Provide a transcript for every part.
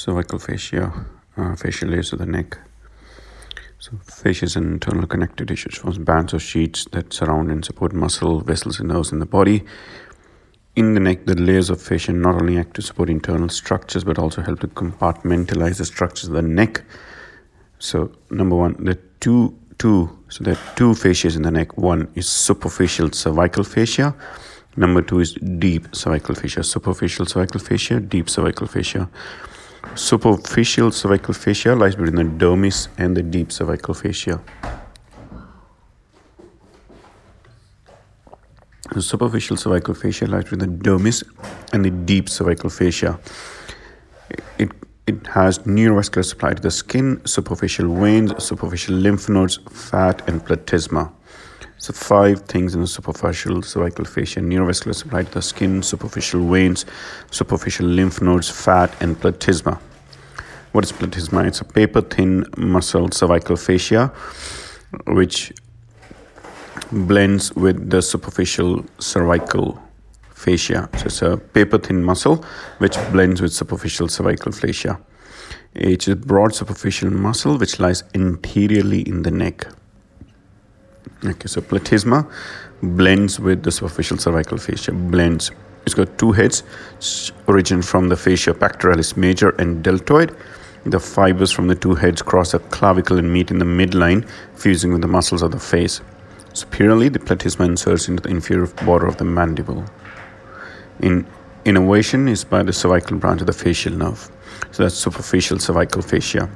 cervical fascia, uh, layers of the neck. So, fascia is an internal connective tissue. Forms bands or sheets that surround and support muscle, vessels, and nerves in the body. In the neck, the layers of fascia not only act to support internal structures but also help to compartmentalize the structures of the neck. So, number one, the two two so there are two fascias in the neck. One is superficial cervical fascia. Number two is deep cervical fascia. Superficial cervical fascia, deep cervical fascia. Superficial cervical fascia lies between the dermis and the deep cervical fascia. The superficial cervical fascia lies between the dermis and the deep cervical fascia. It, it has neurovascular supply to the skin, superficial veins, superficial lymph nodes, fat, and platysma. So five things in the superficial cervical fascia: neurovascular supply to the skin, superficial veins, superficial lymph nodes, fat, and platysma. What is platysma? It's a paper-thin muscle cervical fascia, which blends with the superficial cervical fascia. So it's a paper-thin muscle which blends with superficial cervical fascia. It's a broad superficial muscle which lies anteriorly in the neck. Okay, so platysma blends with the superficial cervical fascia, blends. It's got two heads, origin from the fascia pectoralis major and deltoid. The fibers from the two heads cross the clavicle and meet in the midline, fusing with the muscles of the face. Superiorly, the platysma inserts into the inferior border of the mandible. In innervation is by the cervical branch of the facial nerve. So that's superficial cervical fascia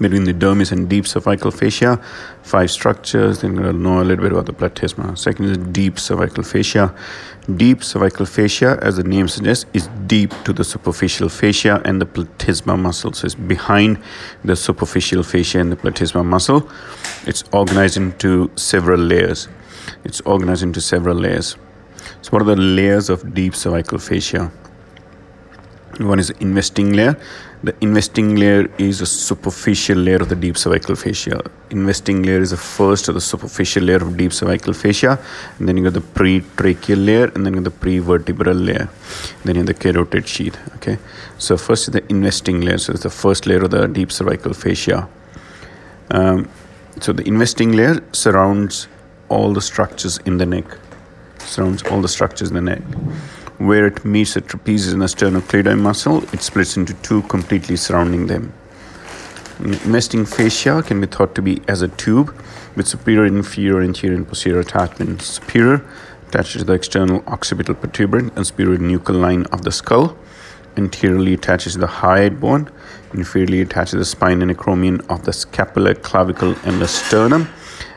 between the dermis and deep cervical fascia. Five structures. Then we'll know a little bit about the platysma. Second is deep cervical fascia. Deep cervical fascia, as the name suggests, is deep to the superficial fascia and the platysma muscle. So it's behind the superficial fascia and the platysma muscle. It's organized into several layers. It's organized into several layers. So, what are the layers of deep cervical fascia? One is investing layer. The investing layer is a superficial layer of the deep cervical fascia. Investing layer is the first of the superficial layer of deep cervical fascia. And then you got the pre-tracheal layer and then you got the pre-vertebral layer. Then you have the carotid sheath. Okay. So first is the investing layer. So it's the first layer of the deep cervical fascia. Um, so the investing layer surrounds all the structures in the neck. Surrounds all the structures in the neck where it meets the trapezius and sternocleidomastoid muscle, it splits into two completely surrounding them. Nesting fascia can be thought to be as a tube with superior, inferior, anterior, and posterior attachments. Superior attaches to the external occipital protuberance and superior nuchal line of the skull. Anteriorly attaches to the hyoid bone. Inferiorly attaches the spine and acromion of the scapula, clavicle, and the sternum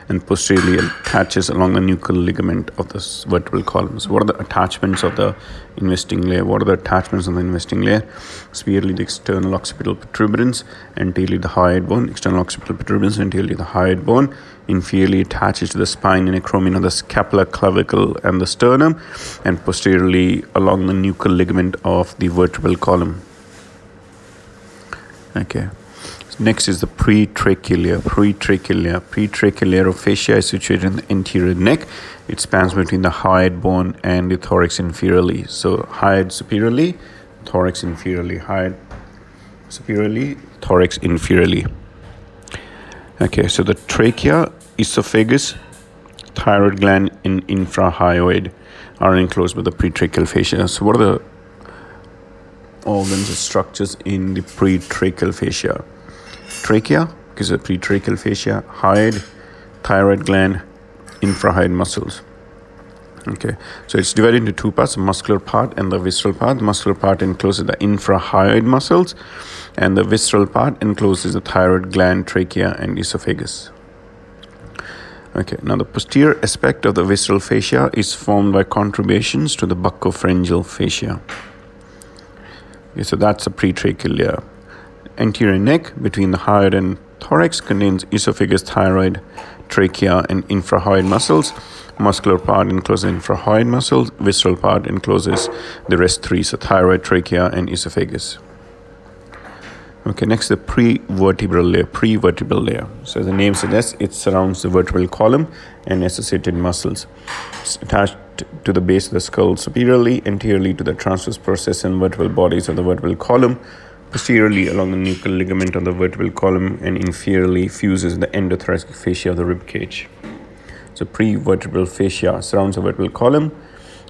and posteriorly attaches along the nuchal ligament of the vertebral column. So, what are the attachments of the investing layer? What are the attachments of the investing layer? Superiorly, the external occipital protuberance, anteriorly the hyoid bone, external occipital protuberance, anteriorly the hyoid bone, inferiorly attaches to the spine and acromion of the scapula, clavicle, and the sternum, and posteriorly along the nuchal ligament of the vertebral column. Okay. Next is the pretracheal Pretracheal Pretracheal fascia is situated in the anterior neck. It spans between the hyoid bone and the thorax inferiorly. So hyoid superiorly, thorax inferiorly. Hyoid superiorly, thorax inferiorly. Okay, so the trachea, esophagus, thyroid gland, and infrahyoid are enclosed by the pretracheal fascia. So what are the organs or structures in the pretracheal fascia? Trachea, because of pretracheal fascia, hyoid, thyroid gland, infrahyoid muscles. Okay, so it's divided into two parts: muscular part and the visceral part. The muscular part encloses the infrahyoid muscles, and the visceral part encloses the thyroid gland, trachea, and esophagus. Okay, now the posterior aspect of the visceral fascia is formed by contributions to the buccopharyngeal fascia. Okay, so that's the pretracheal layer anterior neck between the hyoid and thorax contains esophagus, thyroid, trachea, and infrahyoid muscles. Muscular part encloses infrahyoid muscles. Visceral part encloses the rest three, so thyroid, trachea, and esophagus. Okay, next the pre-vertebral layer. Pre-vertebral layer. So the name suggests it surrounds the vertebral column and associated muscles. It's attached to the base of the skull superiorly, anteriorly to the transverse process and vertebral bodies of the vertebral column posteriorly along the nuchal ligament of the vertebral column and inferiorly fuses the endothoracic fascia of the rib cage. So prevertebral fascia surrounds the vertebral column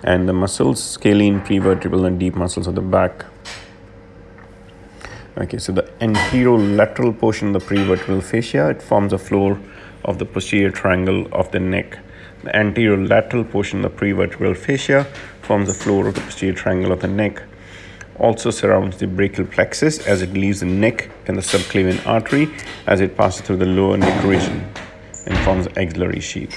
and the muscles, scalene, prevertebral and deep muscles of the back. Okay, so the anterolateral portion of the prevertebral fascia, it forms the floor of the posterior triangle of the neck. The anterolateral portion of the prevertebral fascia forms the floor of the posterior triangle of the neck. Also surrounds the brachial plexus as it leaves the neck and the subclavian artery as it passes through the lower neck region and forms the axillary sheath.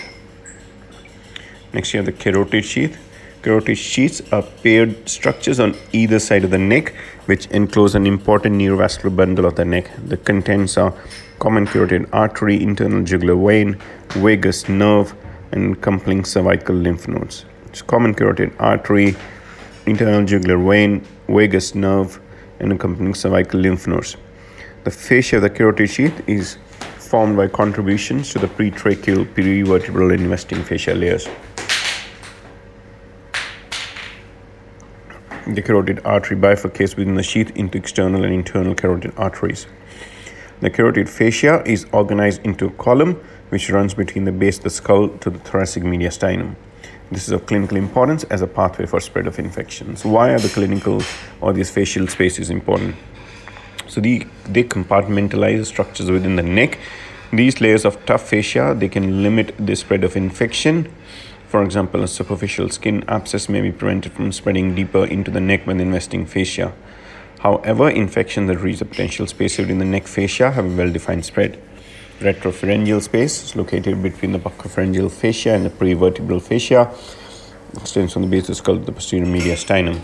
Next, you have the carotid sheath. Carotid sheaths are paired structures on either side of the neck, which enclose an important neurovascular bundle of the neck. The contents are common carotid artery, internal jugular vein, vagus nerve, and accompanying cervical lymph nodes. It's common carotid artery, internal jugular vein, vagus nerve, and accompanying cervical lymph nodes. The fascia of the carotid sheath is formed by contributions to the pretracheal, prevertebral, and investing fascia layers. The carotid artery bifurcates within the sheath into external and internal carotid arteries. The carotid fascia is organized into a column which runs between the base of the skull to the thoracic mediastinum. This is of clinical importance as a pathway for spread of infections. Why are the clinical or these fascial spaces important? So the, they compartmentalize structures within the neck. These layers of tough fascia they can limit the spread of infection for example, a superficial skin abscess may be prevented from spreading deeper into the neck when investing fascia. However, infections that reach the potential space within the neck fascia have a well-defined spread. Retropharyngeal space is located between the buccopharyngeal fascia and the prevertebral fascia, extends from the base of the skull to the posterior mediastinum.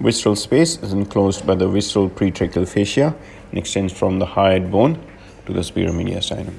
Visceral space is enclosed by the visceral pretracheal fascia and extends from the hyoid bone to the superior mediastinum.